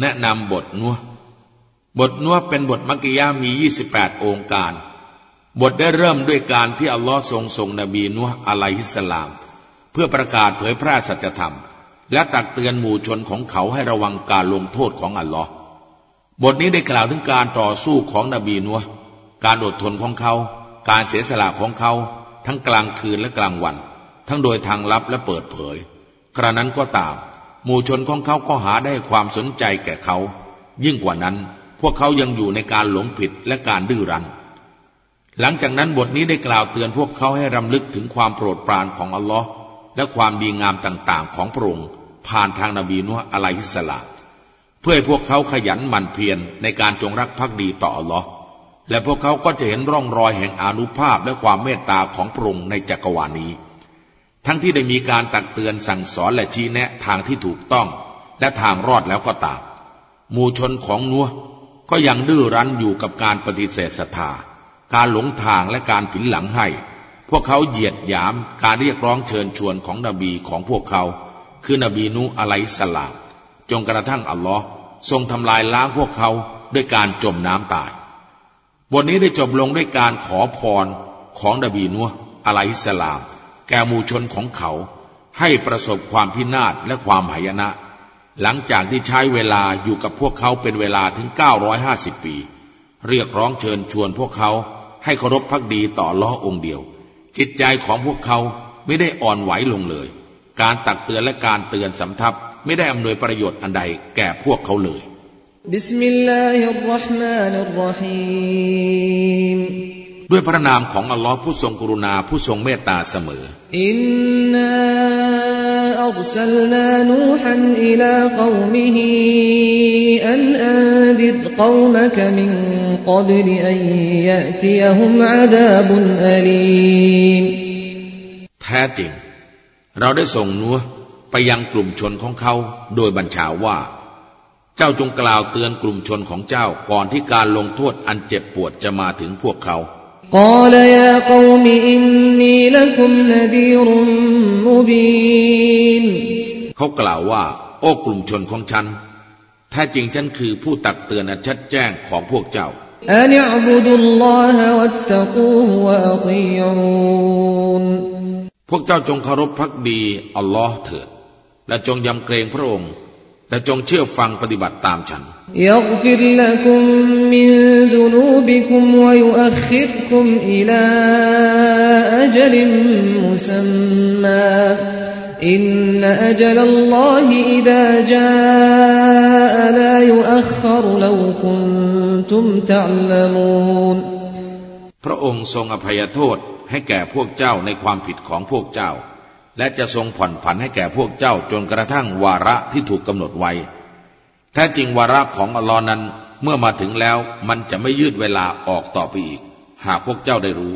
แนะนำบทนัวบทนัวเป็นบทมักกิยามี 28 องค์การ บทได้เริ่มด้วยการที่อัลลอฮ์ทรงส่งนบีนัวอะลัยฮิสสลาม เพื่อประกาศเผยแพร่สัจธรรม และตักเตือนหมู่ชนของเขาให้ระวังการลงโทษของอัลลอฮ์บทนี้ได้กล่าวถึงการต่อสู้ของนบีนัวการอดทนของเขา การเสียสละของเขา ทั้งกลางคืนและกลางวัน ทั้งโดยทางลับและเปิดเผย กระนั้นก็ตาม หมู่ชนของเขาก็หาได้ความสนใจแก่เขา ยิ่งกว่านั้น พวกเขายังอยู่ในการหลงผิดและการดื้อรั้น หลังจากนั้นบทนี้ได้กล่าวเตือนพวกเขาให้รำลึกถึงความโปรดปรานของอัลลอฮ์และความดีงามต่างๆ ของพระองค์ผ่านทางนบีนุอะลัยฮิสลาเพื่อให้พวกเขาขยันหมั่นเพียรในการจงรักภักดีต่ออัลลอฮ์และพวกเขาก็จะเห็นร่องรอยแห่งอนุภาพและความเมตตาของพระองค์ในจักรวาลนี้ ทั้งที่ได้มีการตักเตือนสั่งสอนและชี้แนะทางที่ถูกต้อง และทางรอดแล้วก็ตามหมู่ชนของนัวก็ยังดื้อรั้นอยู่กับการปฏิเสธศรัทธา การหลงทางและการผินหลังให้ พวกเขาเหยียดหยามการเรียกร้องเชิญชวนของนบีของพวกเขา คือนบีนูอะไลสลามจงกระทั่งอัลลอฮ์ทรงทำลายล้างพวกเขาด้วยการจมน้ำตาย บทนี้ได้จบลงด้วยการขอพรของนบีนูอะไลสลาม แก่มูชนของเขา ให้ประสบความพินาศและความหายนะ หลังจากที่ใช้เวลาอยู่กับพวกเขาเป็นเวลาถึง 950 ปี เรียกร้องเชิญชวนพวกเขาให้เคารพพักดีต่อล้อองค์เดียว จิตใจของพวกเขาไม่ได้อ่อนไหวลงเลย การตักเตือนและการเตือนสำทับไม่ได้อำนวยประโยชน์อันใดแก่พวกเขาเลยบิสมิล ลาฮิรราะห์มานิรราะฮีมด้วยพระนามของอัลลอฮ์ผู้ทรงกรุณาผู้ทรงเมตตาเสมอ إنا أرسلنا نوحا إلى قومه أن أنذر قومك من قبل أن يأتيهم عذاب أليمแท้จริง เราได้ส่งนูหฺไปยังกลุ่มชนของเขา โดยบัญชาว่า เจ้าจงกล่าวเตือนกลุ่มชนของเจ้าก่อนที่การลงโทษอันเจ็บปวดจะมาถึงพวกเขา قال يا قوم إني لكم نذير مبين เขากล่าวว่า โอ้กลุ่มชนของฉันแท้จริงฉันคือผู้ตักเตือนอันชัดแจ้งของพวกเจ้าอันอับุดุลลอฮะวัตตะกูฮวะอัติยูนพวกเจ้าจงเคารพพักดีอัลลอฮ์เถิด และจงยำเกรงพระองค์ และจงเชื่อฟังปฏิบัติตามฉันอินนอัจลัลลอฮิอิดาจาลายุอัครลวคุนตุมตัลมูนพระองค์ทรงอภัยโทษให้แก่พวกเจ้าในความผิดของพวกเจ้า และจะทรงผ่อนผันให้แก่พวกเจ้าจนกระทั่งวาระที่ถูกกำหนดไว้ แท้จริงวาระของอัลลอฮ์นั้นเมื่อมาถึงแล้วมันจะไม่ยืดเวลาออกต่อไปอีก หากพวกเจ้าได้รู้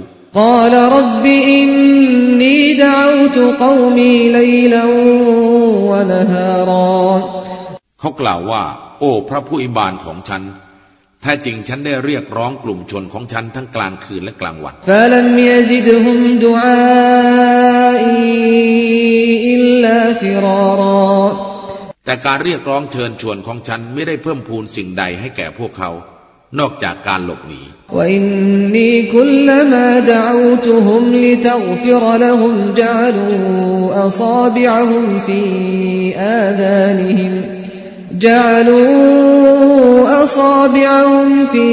เขากล่าวว่า โอ้พระผู้อิบานของฉันแท้จริงฉันได้เรียกร้องกลุ่มชนของฉันทั้งกลางคืนและกลางวัน แต่การเรียกร้องเชิญชวนของฉันไม่ได้เพิ่มพูนสิ่งใดให้แก่พวกเขา นอกจากการหลบหนีและ جعلوا أصابعهم في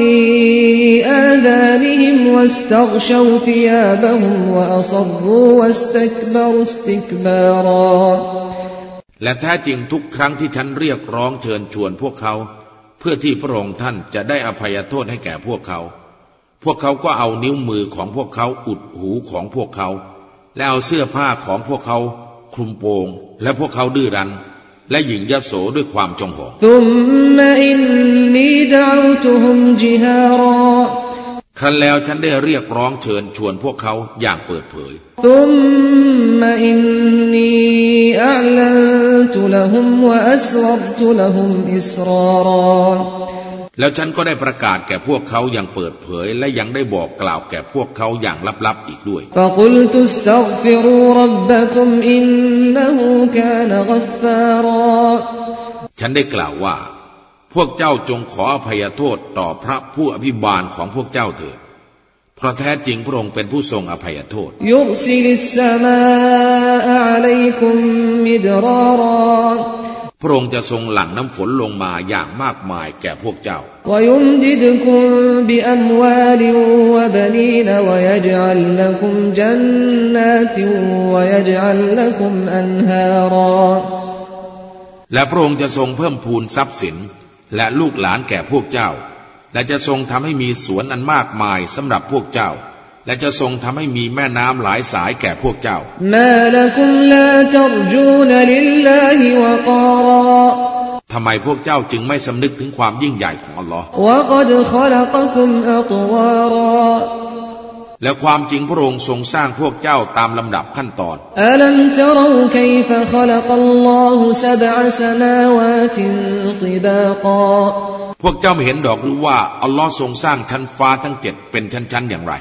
آذانهم واستغشوا ثيابهم وأصروا واستكبروا استكبارا และแท้จริงทุกครั้งที่ฉันเรียกร้องเชิญชวนพวกเขา เพื่อที่พระองค์ท่านจะได้อภัยโทษให้แก่พวกเขา พวกเขาก็เอานิ้วมือของพวกเขาอุดหูของพวกเขา แล้วเอาเสื้อผ้าของพวกเขาคลุมโปงและพวกเขาดื้อรั้น และหญิงยโสด้วยความจงหองครั้นแล้วฉันได้เรียกร้องเชิญชวนพวกเขาอย่างเปิดเผยแล้ วฉันก็ได้ประกาศแก่พวกเขาอย่างเปิดเผย และยังได้บอกกล่าวแก่พวกเขาอย่างลับๆอีกด้วยฉันได้กล่าวว่า พวกเจ้าจงขออภัยโทษต่อพระผู้อภิบาลของพวกเจ้าเถิดเพราะแท้จริงพระองค์เป็นผู้ทรงอภัยโทษยุสิลิสสมาอะลัยคุมมิดรารา พระองค์จะทรงหลั่งน้ำฝนลงมาอย่างมากมายแก่พวกเจ้า และพระองค์จะทรงเพิ่มพูนทรัพย์สิน และลูกหลานแก่พวกเจ้า และจะทรงทำให้มีสวนอันมากมายสำหรับพวกเจ้า และจะทรงทำให้มีแม่น้ำหลายสายแก่พวกเจ้า ทำไมพวกเจ้าจึงไม่สำนึกถึงความยิ่งใหญ่ของอัลลอฮ์และความจริงพระองค์ทรงสร้างพวกเจ้าตามลำดับขั้นตอนอัลัมตรูคัยฟะขลักัลลอฮุซบะสมาวาติติบากาพวกเจ้าไม่เห็นดอกหรือว่าอัลลอฮ์ทรงสร้างชั้นฟ้าทั้งเจ็ดเป็นชั้นๆอย่างไร